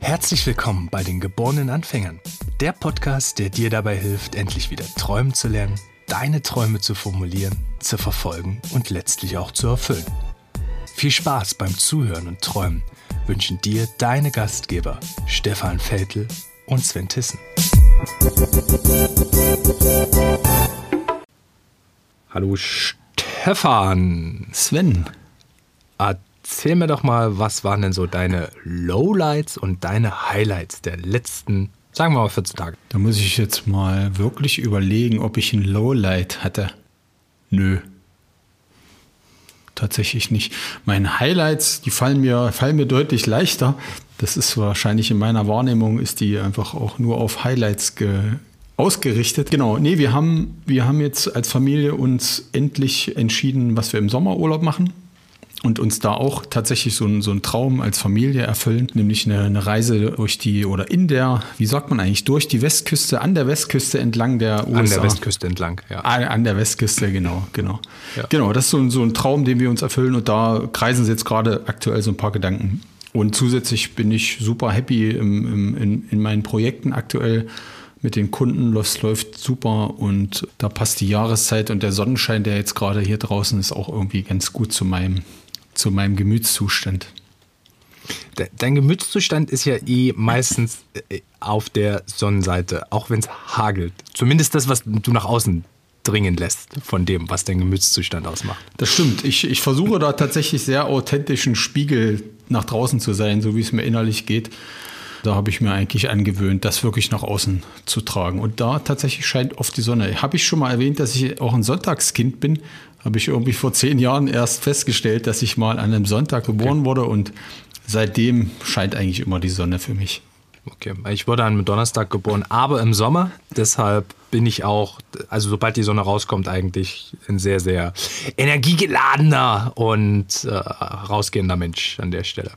Herzlich willkommen bei den geborenen Anfängern. Der Podcast, der dir dabei hilft, endlich wieder träumen zu lernen, deine Träume zu formulieren, zu verfolgen und letztlich auch zu erfüllen. Viel Spaß beim Zuhören und Träumen wünschen dir deine Gastgeber Stefan Veltl und Sven Tissen. Hallo Stefan. Sven. Erzähl mir doch mal, was waren denn so deine Lowlights und deine Highlights der letzten, sagen wir mal, 14 Tage? Da muss ich jetzt mal wirklich überlegen, ob ich ein Lowlight hatte. Nö. Tatsächlich nicht. Meine Highlights, die fallen mir, fallen mir deutlich leichter. Das ist wahrscheinlich in meiner Wahrnehmung, ist die einfach auch nur auf Highlights ge ausgerichtet. Genau, nee, wir haben, wir haben jetzt als Familie uns endlich entschieden, was wir im Sommerurlaub machen und uns da auch tatsächlich so, ein, so einen Traum als Familie erfüllen, nämlich eine, eine, Reise durch die oder in der, wie sagt man eigentlich, durch die Westküste, an der Westküste entlang der USA. An der Westküste entlang, ja. An, an der Westküste, genau, genau. Ja. Genau, das ist so, so ein Traum, den wir uns erfüllen und da kreisen jetzt gerade aktuell so ein paar Gedanken. Und zusätzlich bin ich super happy im, im, in, in meinen Projekten aktuell mit den Kunden. Das läuft super und da passt die Jahreszeit und der Sonnenschein, der jetzt gerade hier draußen ist, auch irgendwie ganz gut zu meinem zu meinem Gemütszustand. Dein Gemütszustand ist ja eh meistens äh, auf der Sonnenseite, auch wenn es hagelt. Zumindest das, was du nach außen dringen lässt von dem, was dein Gemütszustand ausmacht. Das stimmt. Ich, ich versuche da tatsächlich sehr authentischen Spiegel nach draußen zu sein, so wie es mir innerlich geht. Da habe ich mir eigentlich angewöhnt, das wirklich nach außen zu tragen. Und da tatsächlich scheint oft die Sonne. Habe ich schon mal erwähnt, dass ich auch ein Sonntagskind bin? Habe ich irgendwie vor zehn Jahren erst festgestellt, dass ich mal an einem Sonntag geboren okay. wurde und seitdem scheint eigentlich immer die Sonne für mich. Okay, ich wurde an einem Donnerstag geboren, aber im Sommer. Deshalb bin ich auch, also sobald die Sonne rauskommt, eigentlich ein sehr, sehr energiegeladener und äh, rausgehender Mensch an der Stelle.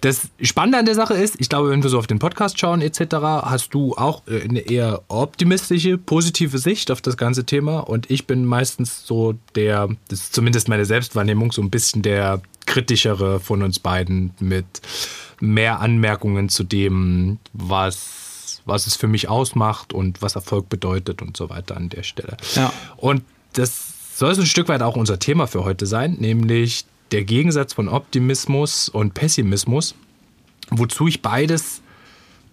Das Spannende an der Sache ist, ich glaube, wenn wir so auf den Podcast schauen etc., hast du auch äh, eine eher optimistische, positive Sicht auf das ganze Thema. Und ich bin meistens so der, das ist zumindest meine Selbstwahrnehmung, so ein bisschen der kritischere von uns beiden mit mehr Anmerkungen zu dem, was, was es für mich ausmacht und was Erfolg bedeutet und so weiter an der Stelle. Ja. Und das soll so ein Stück weit auch unser Thema für heute sein, nämlich der Gegensatz von Optimismus und Pessimismus, wozu ich beides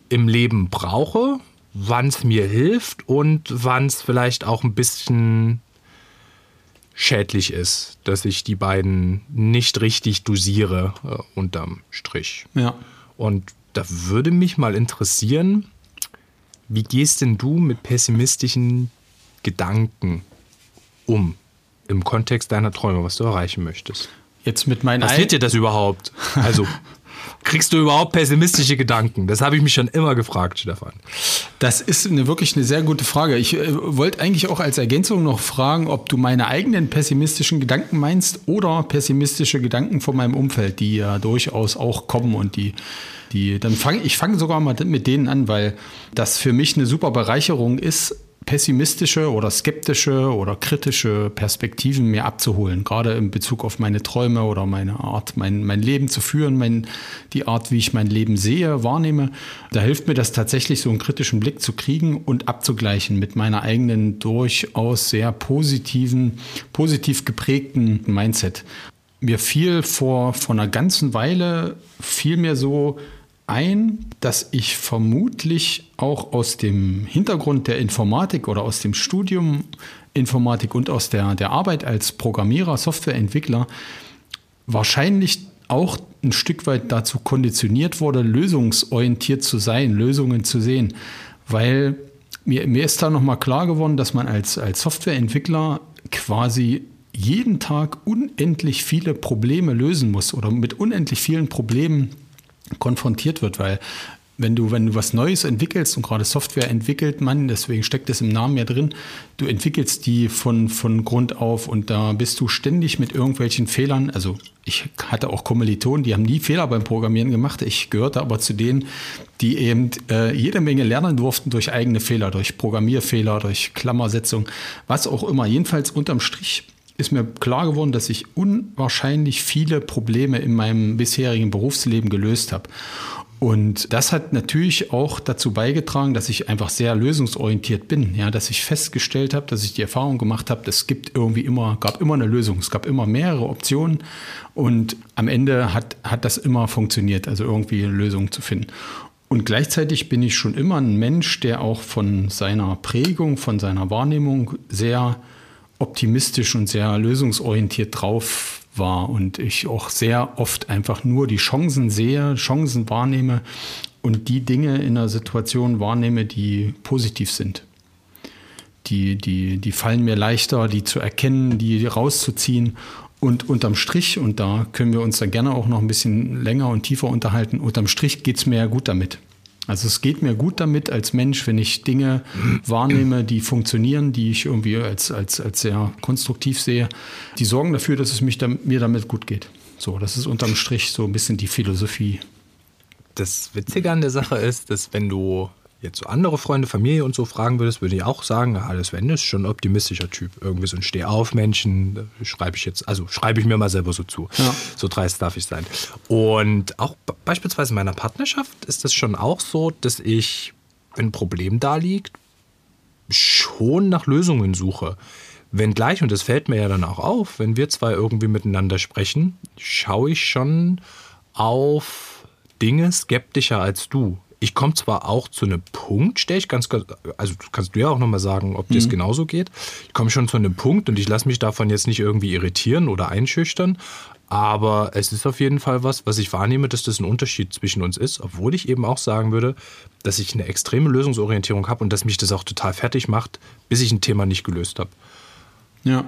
im Leben brauche, wann es mir hilft und wann es vielleicht auch ein bisschen schädlich ist, dass ich die beiden nicht richtig dosiere äh, unterm Strich. Ja. Und da würde mich mal interessieren, wie gehst denn du mit pessimistischen Gedanken um im Kontext deiner Träume, was du erreichen möchtest? Jetzt mit meinen Passiert dir das überhaupt? Also, kriegst du überhaupt pessimistische Gedanken? Das habe ich mich schon immer gefragt, Stefan. Das ist eine, wirklich eine sehr gute Frage. Ich äh, wollte eigentlich auch als Ergänzung noch fragen, ob du meine eigenen pessimistischen Gedanken meinst oder pessimistische Gedanken von meinem Umfeld, die ja durchaus auch kommen und die die, dann fange ich fange sogar mal mit denen an, weil das für mich eine super Bereicherung ist, pessimistische oder skeptische oder kritische Perspektiven mir abzuholen, gerade in Bezug auf meine Träume oder meine Art, mein, mein Leben zu führen, mein, die Art, wie ich mein Leben sehe, wahrnehme. Da hilft mir das tatsächlich, so einen kritischen Blick zu kriegen und abzugleichen mit meiner eigenen durchaus sehr positiven, positiv geprägten Mindset. Mir fiel vor, vor einer ganzen Weile, fiel mir so, ein, dass ich vermutlich auch aus dem Hintergrund der Informatik oder aus dem Studium Informatik und aus der, der Arbeit als Programmierer, Softwareentwickler wahrscheinlich auch ein Stück weit dazu konditioniert wurde, lösungsorientiert zu sein, Lösungen zu sehen. Weil mir, mir ist da nochmal klar geworden, dass man als, als Softwareentwickler quasi jeden Tag unendlich viele Probleme lösen muss oder mit unendlich vielen Problemen konfrontiert wird, weil wenn du, wenn du was Neues entwickelst und gerade Software entwickelt man, deswegen steckt es im Namen ja drin, du entwickelst die von, von Grund auf und da bist du ständig mit irgendwelchen Fehlern, also ich hatte auch Kommilitonen, die haben nie Fehler beim Programmieren gemacht. Ich gehörte aber zu denen, die eben äh, jede Menge lernen durften durch eigene Fehler, durch Programmierfehler, durch Klammersetzung, was auch immer. Jedenfalls unterm Strich ist mir klar geworden, dass ich unwahrscheinlich viele Probleme in meinem bisherigen Berufsleben gelöst habe. Und das hat natürlich auch dazu beigetragen, dass ich einfach sehr lösungsorientiert bin. Ja, dass ich festgestellt habe, dass ich die Erfahrung gemacht habe, es gibt irgendwie immer, gab immer eine Lösung. Es gab immer mehrere Optionen und am Ende hat, hat das immer funktioniert, also irgendwie eine Lösung zu finden. Und gleichzeitig bin ich schon immer ein Mensch, der auch von seiner Prägung, von seiner Wahrnehmung sehr optimistisch und sehr lösungsorientiert drauf war und ich auch sehr oft einfach nur die Chancen sehe, Chancen wahrnehme und die Dinge in einer Situation wahrnehme, die positiv sind. Die, die, die fallen mir leichter, die zu erkennen, die rauszuziehen. Und unterm Strich, und da können wir uns dann gerne auch noch ein bisschen länger und tiefer unterhalten, unterm Strich geht es mir ja gut damit. Also es geht mir gut damit als Mensch, wenn ich Dinge wahrnehme, die funktionieren, die ich irgendwie als, als, als sehr konstruktiv sehe. Die sorgen dafür, dass es mich da, mir damit gut geht. So, das ist unterm Strich so ein bisschen die Philosophie. Das Witzige an der Sache ist, dass wenn du jetzt so andere Freunde, Familie und so fragen würdest, würde ich auch sagen, alles Wende ist schon ein optimistischer Typ. Irgendwie so ein Steh-auf-Menschen, schreibe ich jetzt, also schreibe ich mir mal selber so zu. Ja. So dreist darf ich sein. Und auch beispielsweise in meiner Partnerschaft ist das schon auch so, dass ich, wenn ein Problem da liegt, schon nach Lösungen suche. Wenn gleich, und das fällt mir ja dann auch auf, wenn wir zwei irgendwie miteinander sprechen, schaue ich schon auf Dinge skeptischer als du ich komme zwar auch zu einem Punkt, stelle ich ganz, also kannst du ja auch nochmal sagen, ob dir das mhm. genauso geht. Ich komme schon zu einem Punkt und ich lasse mich davon jetzt nicht irgendwie irritieren oder einschüchtern. Aber es ist auf jeden Fall was, was ich wahrnehme, dass das ein Unterschied zwischen uns ist, obwohl ich eben auch sagen würde, dass ich eine extreme Lösungsorientierung habe und dass mich das auch total fertig macht, bis ich ein Thema nicht gelöst habe. Ja,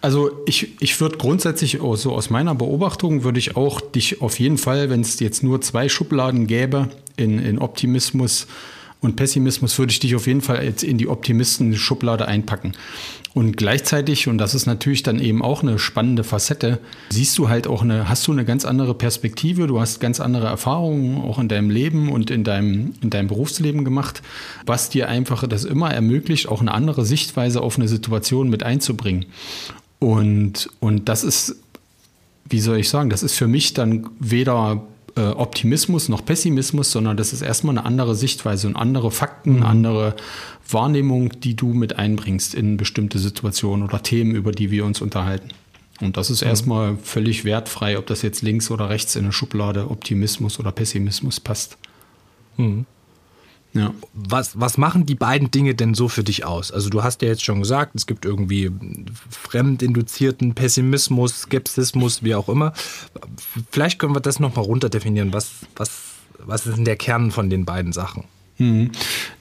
also ich, ich würde grundsätzlich, oh, so aus meiner Beobachtung, würde ich auch dich auf jeden Fall, wenn es jetzt nur zwei Schubladen gäbe, in, in Optimismus und Pessimismus, würde ich dich auf jeden Fall jetzt in die Optimisten-Schublade einpacken. Und gleichzeitig, und das ist natürlich dann eben auch eine spannende Facette, siehst du halt auch eine, hast du eine ganz andere Perspektive, du hast ganz andere Erfahrungen auch in deinem Leben und in deinem, in deinem Berufsleben gemacht, was dir einfach das immer ermöglicht, auch eine andere Sichtweise auf eine Situation mit einzubringen. Und, und das ist, wie soll ich sagen, das ist für mich dann weder äh, Optimismus noch Pessimismus, sondern das ist erstmal eine andere Sichtweise und andere Fakten, mhm. andere Wahrnehmung, die du mit einbringst in bestimmte Situationen oder Themen, über die wir uns unterhalten. Und das ist mhm. erstmal völlig wertfrei, ob das jetzt links oder rechts in eine Schublade Optimismus oder Pessimismus passt. Mhm. Ja. Was, was machen die beiden Dinge denn so für dich aus? Also du hast ja jetzt schon gesagt, es gibt irgendwie fremdinduzierten Pessimismus, Skepsismus, wie auch immer. Vielleicht können wir das nochmal runterdefinieren. Was, was, was ist denn der Kern von den beiden Sachen? Mhm.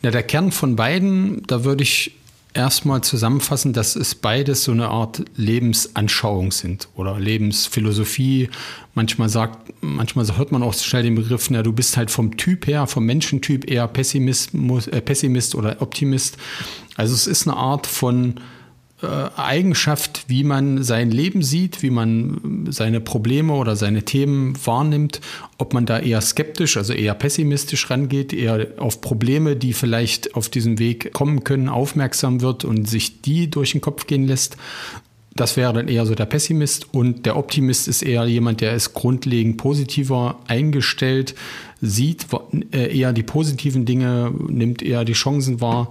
Ja, der Kern von beiden, da würde ich erstmal zusammenfassen, dass es beides so eine Art Lebensanschauung sind oder Lebensphilosophie. Manchmal sagt, manchmal hört man auch schnell den Begriff, na, du bist halt vom Typ her, vom Menschentyp eher Pessimismus, äh, Pessimist oder Optimist. Also es ist eine Art von Eigenschaft, wie man sein Leben sieht, wie man seine Probleme oder seine Themen wahrnimmt, ob man da eher skeptisch, also eher pessimistisch rangeht, eher auf Probleme, die vielleicht auf diesem Weg kommen können, aufmerksam wird und sich die durch den Kopf gehen lässt. Das wäre dann eher so der Pessimist und der Optimist ist eher jemand, der ist grundlegend positiver eingestellt, sieht äh, eher die positiven Dinge, nimmt eher die Chancen wahr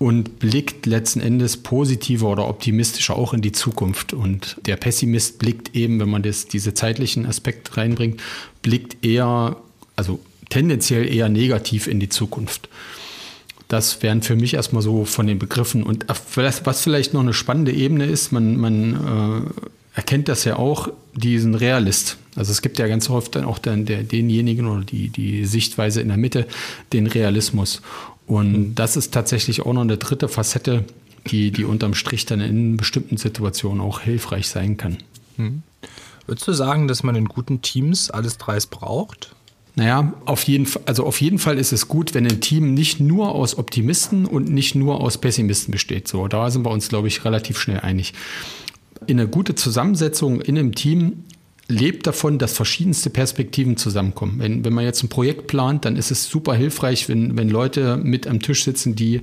und blickt letzten Endes positiver oder optimistischer auch in die Zukunft. Und der Pessimist blickt eben, wenn man das, diese zeitlichen Aspekte reinbringt, blickt eher, also tendenziell eher negativ in die Zukunft. Das wären für mich erstmal so von den Begriffen. Und was vielleicht noch eine spannende Ebene ist, man, man äh, erkennt das ja auch, diesen Realist. Also es gibt ja ganz oft dann auch dann der, denjenigen oder die, die Sichtweise in der Mitte, den Realismus. Und mhm. das ist tatsächlich auch noch eine dritte Facette, die, die unterm Strich dann in bestimmten Situationen auch hilfreich sein kann. Mhm. Würdest du sagen, dass man in guten Teams alles dreis braucht? Naja, auf jeden, also auf jeden Fall ist es gut, wenn ein Team nicht nur aus Optimisten und nicht nur aus Pessimisten besteht. So, da sind wir uns, glaube ich, relativ schnell einig. In einer gute Zusammensetzung in einem Team lebt davon, dass verschiedenste Perspektiven zusammenkommen. Wenn, wenn man jetzt ein Projekt plant, dann ist es super hilfreich, wenn, wenn Leute mit am Tisch sitzen, die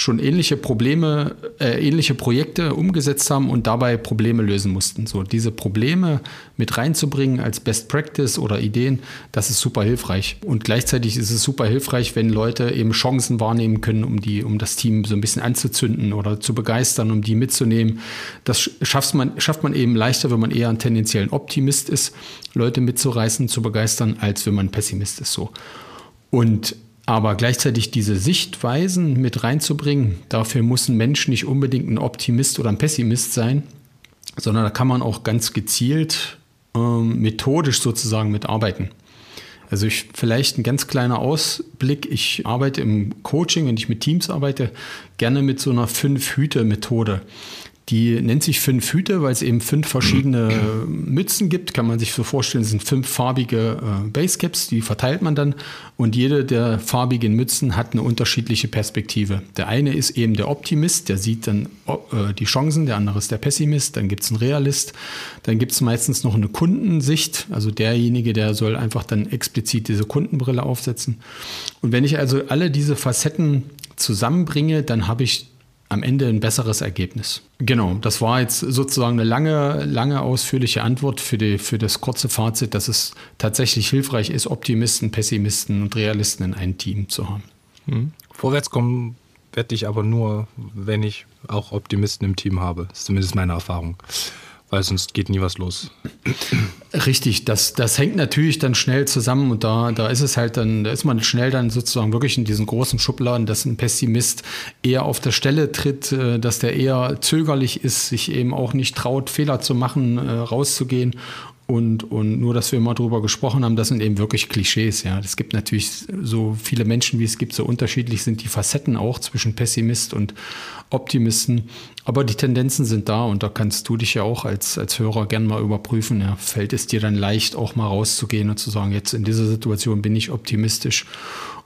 schon ähnliche Probleme, äh, ähnliche Projekte umgesetzt haben und dabei Probleme lösen mussten. So diese Probleme mit reinzubringen als Best Practice oder Ideen, das ist super hilfreich. Und gleichzeitig ist es super hilfreich, wenn Leute eben Chancen wahrnehmen können, um die, um das Team so ein bisschen anzuzünden oder zu begeistern, um die mitzunehmen. Das schafft man, schafft man eben leichter, wenn man eher ein tendenziell ein Optimist ist, Leute mitzureißen, zu begeistern, als wenn man Pessimist ist. So. Und aber gleichzeitig diese Sichtweisen mit reinzubringen, dafür muss ein Mensch nicht unbedingt ein Optimist oder ein Pessimist sein, sondern da kann man auch ganz gezielt ähm, methodisch sozusagen mitarbeiten. Also ich, vielleicht ein ganz kleiner Ausblick. Ich arbeite im Coaching, wenn ich mit Teams arbeite, gerne mit so einer Fünf-Hüte-Methode. Die nennt sich fünf Hüte, weil es eben fünf verschiedene Mützen gibt. Kann man sich so vorstellen, es sind fünf farbige äh, Basecaps, die verteilt man dann. Und jede der farbigen Mützen hat eine unterschiedliche Perspektive. Der eine ist eben der Optimist, der sieht dann äh, die Chancen, der andere ist der Pessimist, dann gibt es einen Realist, dann gibt es meistens noch eine Kundensicht, also derjenige, der soll einfach dann explizit diese Kundenbrille aufsetzen. Und wenn ich also alle diese Facetten zusammenbringe, dann habe ich am Ende ein besseres Ergebnis. Genau, das war jetzt sozusagen eine lange, lange ausführliche Antwort für, die, für das kurze Fazit, dass es tatsächlich hilfreich ist, Optimisten, Pessimisten und Realisten in einem Team zu haben. Hm. Vorwärts kommen werde ich aber nur, wenn ich auch Optimisten im Team habe. Das ist zumindest meine Erfahrung weil sonst geht nie was los. Richtig, das, das hängt natürlich dann schnell zusammen und da, da ist es halt dann, da ist man schnell dann sozusagen wirklich in diesen großen Schubladen, dass ein Pessimist eher auf der Stelle tritt, äh, dass der eher zögerlich ist, sich eben auch nicht traut, Fehler zu machen, äh, rauszugehen und, und nur, dass wir mal drüber gesprochen haben, das sind eben wirklich Klischees. Ja, es gibt natürlich so viele Menschen, wie es gibt, so unterschiedlich sind die Facetten auch zwischen Pessimist und Optimisten. Aber die Tendenzen sind da und da kannst du dich ja auch als, als Hörer gern mal überprüfen. Ja, fällt es dir dann leicht, auch mal rauszugehen und zu sagen, jetzt in dieser Situation bin ich optimistisch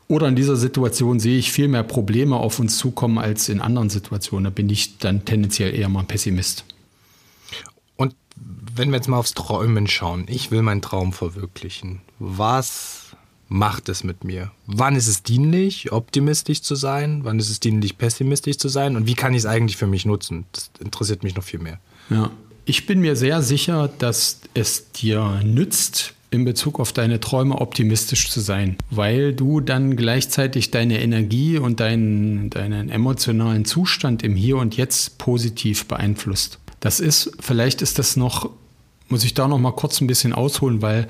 oder in dieser Situation sehe ich viel mehr Probleme auf uns zukommen als in anderen Situationen. Da bin ich dann tendenziell eher mal Pessimist wenn wir jetzt mal aufs Träumen schauen, ich will meinen Traum verwirklichen. Was macht es mit mir? Wann ist es dienlich, optimistisch zu sein? Wann ist es dienlich, pessimistisch zu sein? Und wie kann ich es eigentlich für mich nutzen? Das interessiert mich noch viel mehr. Ja, ich bin mir sehr sicher, dass es dir nützt, in Bezug auf deine Träume optimistisch zu sein, weil du dann gleichzeitig deine Energie und deinen, deinen emotionalen Zustand im Hier und Jetzt positiv beeinflusst. Das ist, vielleicht ist das noch muss ich da noch mal kurz ein bisschen ausholen, weil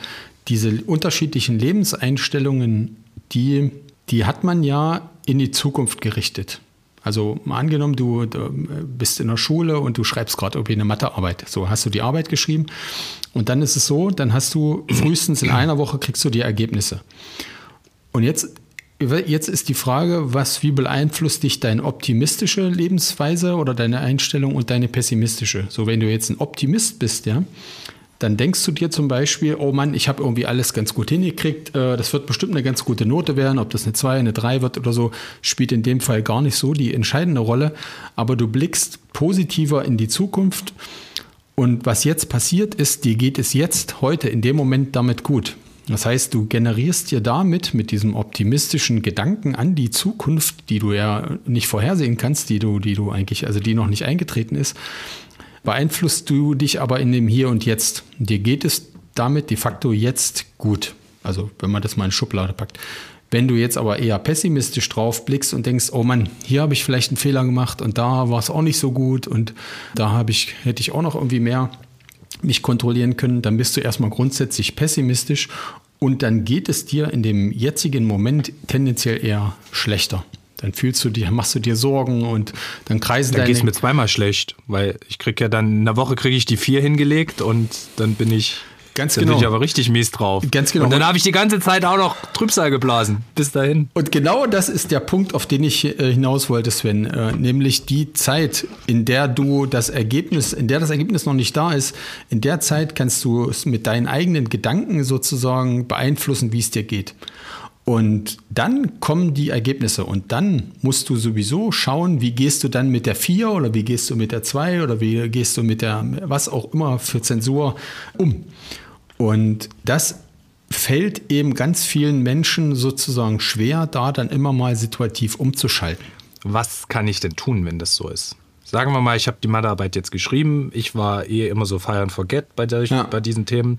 diese unterschiedlichen Lebenseinstellungen, die, die hat man ja in die Zukunft gerichtet. Also mal angenommen, du, du bist in der Schule und du schreibst gerade irgendwie eine Mathearbeit. So hast du die Arbeit geschrieben und dann ist es so, dann hast du frühestens in einer Woche kriegst du die Ergebnisse. Und jetzt Jetzt ist die Frage, was, wie beeinflusst dich deine optimistische Lebensweise oder deine Einstellung und deine pessimistische? So, wenn du jetzt ein Optimist bist, ja, dann denkst du dir zum Beispiel, oh Mann, ich habe irgendwie alles ganz gut hingekriegt, äh, das wird bestimmt eine ganz gute Note werden, ob das eine 2, eine 3 wird oder so, spielt in dem Fall gar nicht so die entscheidende Rolle, aber du blickst positiver in die Zukunft und was jetzt passiert ist, dir geht es jetzt, heute, in dem Moment damit gut. Das heißt, du generierst dir damit, mit diesem optimistischen Gedanken an die Zukunft, die du ja nicht vorhersehen kannst, die du, die du eigentlich, also die noch nicht eingetreten ist, beeinflusst du dich aber in dem Hier und Jetzt. Dir geht es damit de facto jetzt gut. Also, wenn man das mal in Schublade packt. Wenn du jetzt aber eher pessimistisch drauf blickst und denkst, oh Mann, hier habe ich vielleicht einen Fehler gemacht und da war es auch nicht so gut und da habe ich, hätte ich auch noch irgendwie mehr mich kontrollieren können, dann bist du erstmal grundsätzlich pessimistisch und dann geht es dir in dem jetzigen Moment tendenziell eher schlechter. Dann fühlst du dich, machst du dir Sorgen und dann kreisen dann deine... Dann geht es mir zweimal schlecht, weil ich kriege ja dann, in der Woche kriege ich die vier hingelegt und dann bin ich Ganz dann genau. bin ich aber richtig mies drauf. Ganz genau. Und dann habe ich die ganze Zeit auch noch Trübsal geblasen. Bis dahin. Und genau das ist der Punkt, auf den ich äh, hinaus wollte, Sven. Äh, nämlich die Zeit, in der du das Ergebnis, in der das Ergebnis noch nicht da ist, in der Zeit kannst du es mit deinen eigenen Gedanken sozusagen beeinflussen, wie es dir geht. Und dann kommen die Ergebnisse und dann musst du sowieso schauen, wie gehst du dann mit der 4 oder wie gehst du mit der 2 oder wie gehst du mit der was auch immer für Zensur um. Und das fällt eben ganz vielen Menschen sozusagen schwer, da dann immer mal situativ umzuschalten. Was kann ich denn tun, wenn das so ist? Sagen wir mal, ich habe die Mathearbeit jetzt geschrieben. Ich war eh immer so fire and forget bei, der, Ja. bei diesen Themen.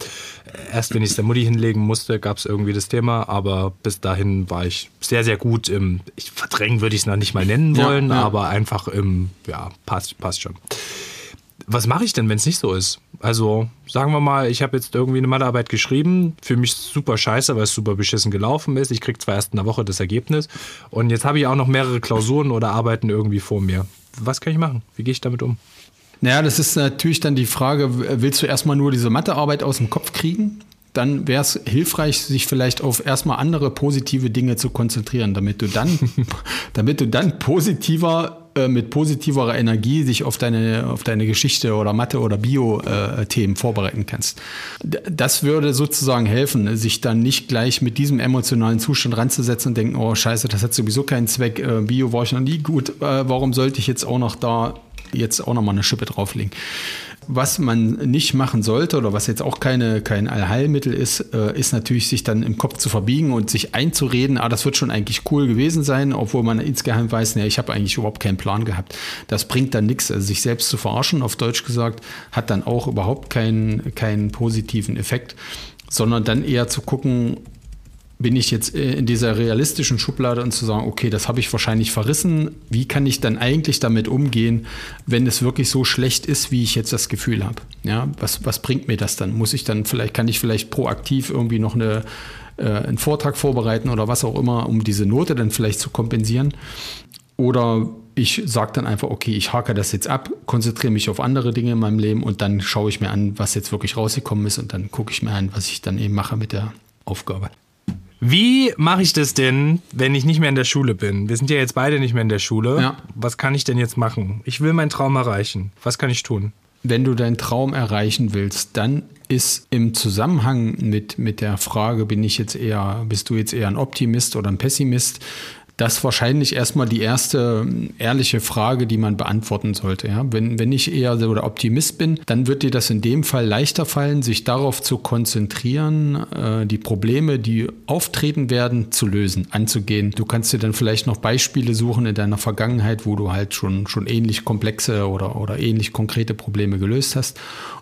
Erst wenn ich es der Mutti hinlegen musste, gab es irgendwie das Thema. Aber bis dahin war ich sehr, sehr gut im, ich verdrängen würde ich es noch nicht mal nennen Ja, wollen, ja. aber einfach im, ja, passt, passt schon. Was mache ich denn, wenn es nicht so ist? Also sagen wir mal, ich habe jetzt irgendwie eine Mathearbeit geschrieben, für mich super scheiße, weil es super beschissen gelaufen ist. Ich kriege zwar erst in einer Woche das Ergebnis und jetzt habe ich auch noch mehrere Klausuren oder Arbeiten irgendwie vor mir. Was kann ich machen? Wie gehe ich damit um? Naja, das ist natürlich dann die Frage, willst du erstmal nur diese Mathearbeit aus dem Kopf kriegen? Dann wäre es hilfreich, sich vielleicht auf erstmal andere positive Dinge zu konzentrieren, damit du dann, damit du dann positiver, äh, mit positiverer Energie sich auf deine, auf deine Geschichte oder Mathe oder Bio-Themen vorbereiten kannst. D- Das würde sozusagen helfen, sich dann nicht gleich mit diesem emotionalen Zustand ranzusetzen und denken, oh scheiße, das hat sowieso keinen Zweck, äh, Bio war ich noch nie gut, äh, warum sollte ich jetzt auch noch da jetzt auch noch mal eine Schippe drauflegen. Was man nicht machen sollte oder was jetzt auch keine, kein Allheilmittel ist, äh, ist natürlich sich dann im Kopf zu verbiegen und sich einzureden, ah, das wird schon eigentlich cool gewesen sein, obwohl man insgeheim weiß, nee, ich habe eigentlich überhaupt keinen Plan gehabt. Das bringt dann nichts. Also sich selbst zu verarschen, auf Deutsch gesagt, hat dann auch überhaupt keinen, keinen positiven Effekt, sondern dann eher zu gucken, bin ich jetzt äh, in dieser realistischen Schublade und zu sagen, okay, das habe ich wahrscheinlich verrissen. Wie kann ich dann eigentlich damit umgehen, wenn es wirklich so schlecht ist, wie ich jetzt das Gefühl habe? Ja, was, was bringt mir das dann? Muss ich dann vielleicht, kann ich vielleicht proaktiv irgendwie noch eine, äh, einen Vortrag vorbereiten oder was auch immer, um diese Note dann vielleicht zu kompensieren? Oder ich sage dann einfach, okay, ich hake das jetzt ab, konzentriere mich auf andere Dinge in meinem Leben und dann schaue ich mir an, was jetzt wirklich rausgekommen ist und dann gucke ich mir an, was ich dann eben mache mit der Aufgabe. Wie mache ich das denn, wenn ich nicht mehr in der Schule bin? Wir sind ja jetzt beide nicht mehr in der Schule. Ja. Was kann ich denn jetzt machen? Ich will meinen Traum erreichen. Was kann ich tun? wenn du deinen Traum erreichen willst, dann ist im Zusammenhang mit, mit der Frage, bin ich jetzt eher, bist du jetzt eher ein Optimist oder ein Pessimist, das wahrscheinlich erstmal die erste ehrliche Frage, die man beantworten sollte. Ja? Wenn, wenn ich eher so der Optimist bin, dann wird dir das in dem Fall leichter fallen, sich darauf zu konzentrieren, äh, die Probleme, die auftreten werden, zu lösen, anzugehen. Du kannst dir dann vielleicht noch Beispiele suchen in deiner Vergangenheit, wo du halt schon, schon ähnlich komplexe oder, oder ähnlich konkrete Probleme gelöst hast.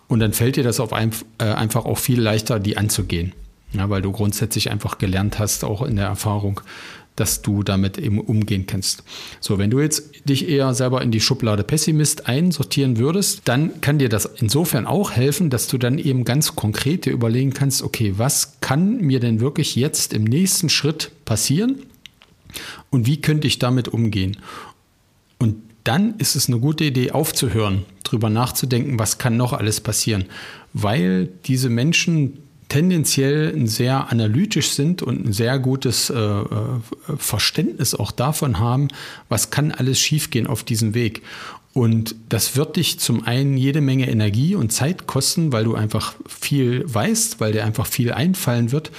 Und dann fällt dir das auf ein, äh, einfach auch viel leichter, die anzugehen. Ja, weil du grundsätzlich einfach gelernt hast, auch in der Erfahrung, dass du damit eben umgehen kannst. So, wenn du jetzt dich eher selber in die Schublade Pessimist einsortieren würdest, dann kann dir das insofern auch helfen, dass du dann eben ganz konkret dir überlegen kannst, okay, was kann mir denn wirklich jetzt im nächsten Schritt passieren und wie könnte ich damit umgehen? Und dann ist es eine gute Idee, aufzuhören, drüber nachzudenken, was kann noch alles passieren, weil diese Menschen tendenziell sehr analytisch sind und ein sehr gutes äh, äh, Verständnis auch davon haben, was kann alles schiefgehen auf diesem Weg. Und das wird dich zum einen jede Menge Energie und Zeit kosten, weil du einfach viel weißt, weil dir einfach viel einfallen wird.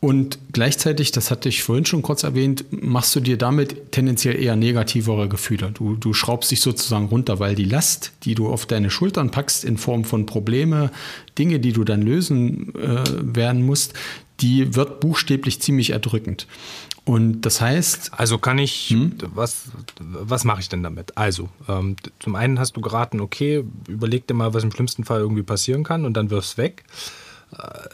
Und gleichzeitig, das hatte ich vorhin schon kurz erwähnt, machst du dir damit tendenziell eher negativere Gefühle. Du, du schraubst dich sozusagen runter, weil die Last, die du auf deine Schultern packst in Form von Probleme, Dinge, die du dann lösen äh, werden musst, die wird buchstäblich ziemlich erdrückend. Und das heißt, Also kann ich, was, was mache ich denn damit? Also, ähm, zum einen hast du geraten, okay, überleg dir mal, was im schlimmsten Fall irgendwie passieren kann und dann wirf's weg. Äh,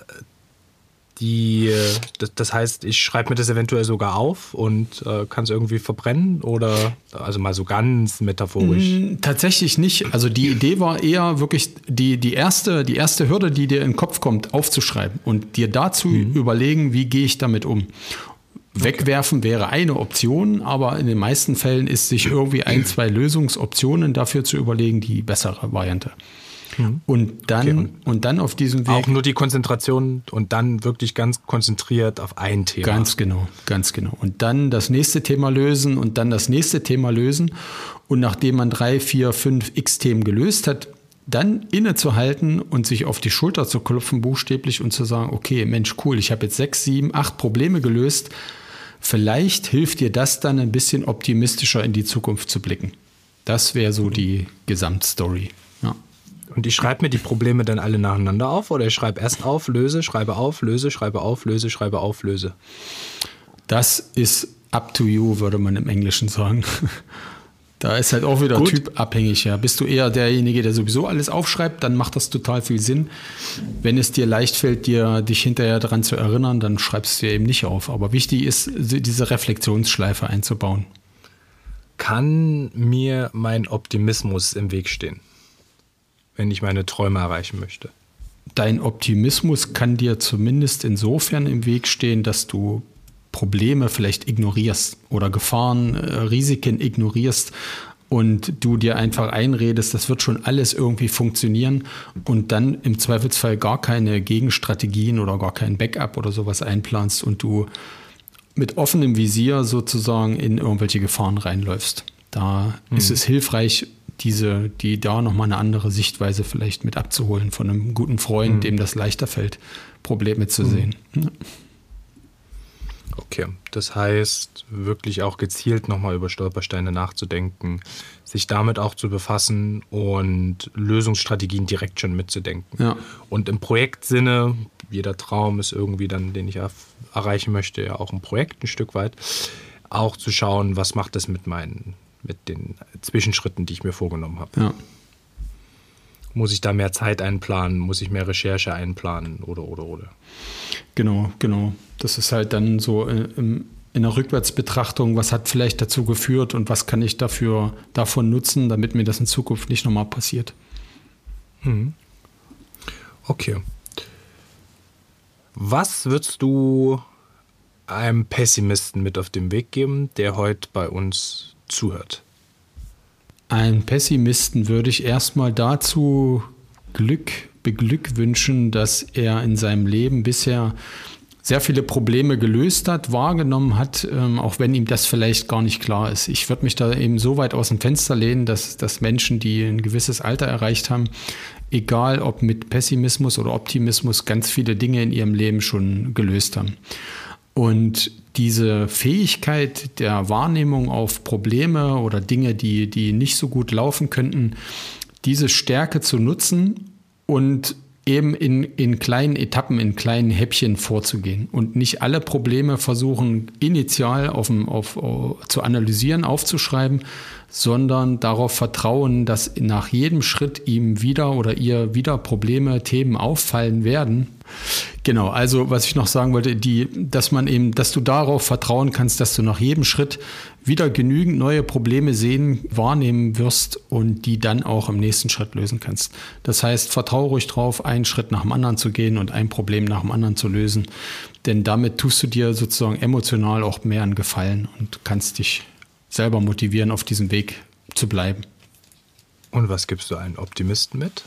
Die, äh, das, heißt, ich schreibe mir das eventuell sogar auf und äh, kann es irgendwie verbrennen oder, also mal so ganz metaphorisch. Mm, Tatsächlich nicht. Also die Idee war eher wirklich die, die, erste, die erste Hürde, die dir in den Kopf kommt, aufzuschreiben und dir dazu überlegen, wie gehe ich damit um. Wegwerfen wäre eine Option, aber in den meisten Fällen ist sich irgendwie ein, zwei Lösungsoptionen dafür zu überlegen, die bessere Variante. Mhm. Und, dann, okay, und, und, dann auf diesem Weg. Auch nur die Konzentration und dann wirklich ganz konzentriert auf ein Thema. Ganz genau, ganz genau. Und dann das nächste Thema lösen und dann das nächste Thema lösen. Und nachdem man drei, vier, fünf X-Themen gelöst hat, dann innezuhalten und sich auf die Schulter zu klopfen, buchstäblich, und zu sagen, okay, Mensch, cool, ich habe jetzt sechs, sieben, acht Probleme gelöst. Vielleicht hilft dir das dann ein bisschen optimistischer in die Zukunft zu blicken. Das wäre so die Gesamtstory. Und ich schreibe mir die Probleme dann alle nacheinander auf oder ich schreibe erst auf, löse, schreibe auf, löse, schreibe auf, löse, schreibe auf, löse. Das ist up to you, würde man im Englischen sagen. Da ist halt auch wieder Gut. typabhängig. Ja. Bist du eher derjenige, der sowieso alles aufschreibt, dann macht das total viel Sinn. Wenn es dir leicht fällt, dir dich hinterher daran zu erinnern, dann schreibst du dir eben nicht auf. Aber wichtig ist, diese Reflexionsschleife einzubauen. Kann mir mein Optimismus im Weg stehen, wenn ich meine Träume erreichen möchte? Dein Optimismus kann dir zumindest insofern im Weg stehen, dass du Probleme vielleicht ignorierst oder Gefahren, äh, Risiken ignorierst und du dir einfach einredest, das wird schon alles irgendwie funktionieren und dann im Zweifelsfall gar keine Gegenstrategien oder gar kein Backup oder sowas einplanst und du mit offenem Visier sozusagen in irgendwelche Gefahren reinläufst. Da mhm. ist es hilfreich, diese, die da nochmal eine andere Sichtweise vielleicht mit abzuholen von einem guten Freund, mhm. dem das leichter fällt, Probleme zu mhm. sehen. Ja. Okay, das heißt, wirklich auch gezielt nochmal über Stolpersteine nachzudenken, sich damit auch zu befassen und Lösungsstrategien direkt schon mitzudenken. Ja. Und im Projektsinne, jeder Traum ist irgendwie dann, den ich erreichen möchte, ja auch ein Projekt ein Stück weit, auch zu schauen, was macht das mit meinen, mit den Zwischenschritten, die ich mir vorgenommen habe. Ja. Muss ich da mehr Zeit einplanen? Muss ich mehr Recherche einplanen? Oder, oder, oder? Genau, genau. Das ist halt dann so äh, in, in der Rückwärtsbetrachtung, was hat vielleicht dazu geführt und was kann ich dafür davon nutzen, damit mir das in Zukunft nicht nochmal passiert. Mhm. Okay. Was würdest du einem Pessimisten mit auf den Weg geben, der heute bei uns zuhört? Ein Pessimisten würde ich erstmal dazu Glück beglückwünschen, dass er in seinem Leben bisher sehr viele Probleme gelöst hat, wahrgenommen hat, ähm, auch wenn ihm das vielleicht gar nicht klar ist. Ich würde mich da eben so weit aus dem Fenster lehnen, dass, dass Menschen, die ein gewisses Alter erreicht haben, egal ob mit Pessimismus oder Optimismus, ganz viele Dinge in ihrem Leben schon gelöst haben. Und diese Fähigkeit der Wahrnehmung auf Probleme oder Dinge, die, die nicht so gut laufen könnten, diese Stärke zu nutzen und eben in, in kleinen Etappen, in kleinen Häppchen vorzugehen und nicht alle Probleme versuchen, initial auf, auf, zu analysieren, aufzuschreiben, sondern darauf vertrauen, dass nach jedem Schritt ihm wieder oder ihr wieder Probleme, Themen auffallen werden. Genau, also was ich noch sagen wollte, die, dass man eben, dass du darauf vertrauen kannst, dass du nach jedem Schritt wieder genügend neue Probleme sehen, wahrnehmen wirst und die dann auch im nächsten Schritt lösen kannst. Das heißt, vertraue ruhig drauf, einen Schritt nach dem anderen zu gehen und ein Problem nach dem anderen zu lösen. Denn damit tust du dir sozusagen emotional auch mehr einen Gefallen und kannst dich selber motivieren, auf diesem Weg zu bleiben. Und was gibst du allen Optimisten mit?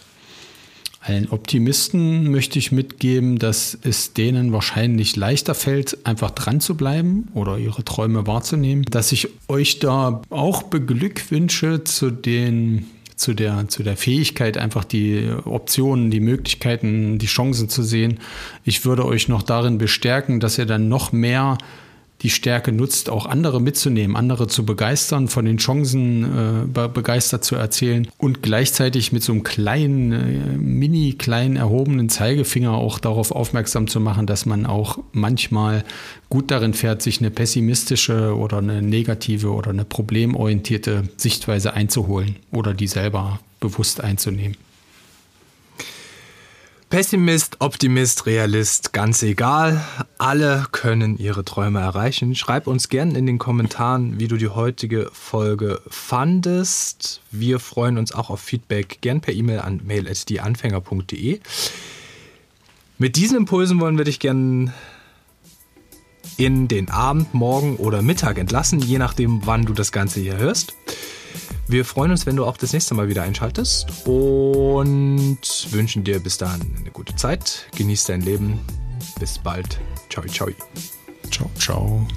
Allen Optimisten möchte ich mitgeben, dass es denen wahrscheinlich leichter fällt, einfach dran zu bleiben oder ihre Träume wahrzunehmen. Dass ich euch da auch beglückwünsche zu den zu der, zu der Fähigkeit, einfach die Optionen, die Möglichkeiten, die Chancen zu sehen. Ich würde euch noch darin bestärken, dass ihr dann noch mehr die Stärke nutzt, auch andere mitzunehmen, andere zu begeistern, von den Chancen äh, begeistert zu erzählen und gleichzeitig mit so einem kleinen, äh, mini kleinen erhobenen Zeigefinger auch darauf aufmerksam zu machen, dass man auch manchmal gut darin fährt, sich eine pessimistische oder eine negative oder eine problemorientierte Sichtweise einzuholen oder die selber bewusst einzunehmen. Pessimist, Optimist, Realist, ganz egal. Alle können ihre Träume erreichen. Schreib uns gerne in den Kommentaren, wie du die heutige Folge fandest. Wir freuen uns auch auf Feedback, gern per E-Mail an mail.deanfänger.de. Mit diesen Impulsen wollen wir dich gern in den Abend, Morgen oder Mittag entlassen, je nachdem, wann du das Ganze hier hörst. Wir freuen uns, wenn du auch das nächste Mal wieder einschaltest und wünschen dir bis dahin eine gute Zeit. Genieß dein Leben. Bis bald. Ciao, ciao. Ciao, ciao.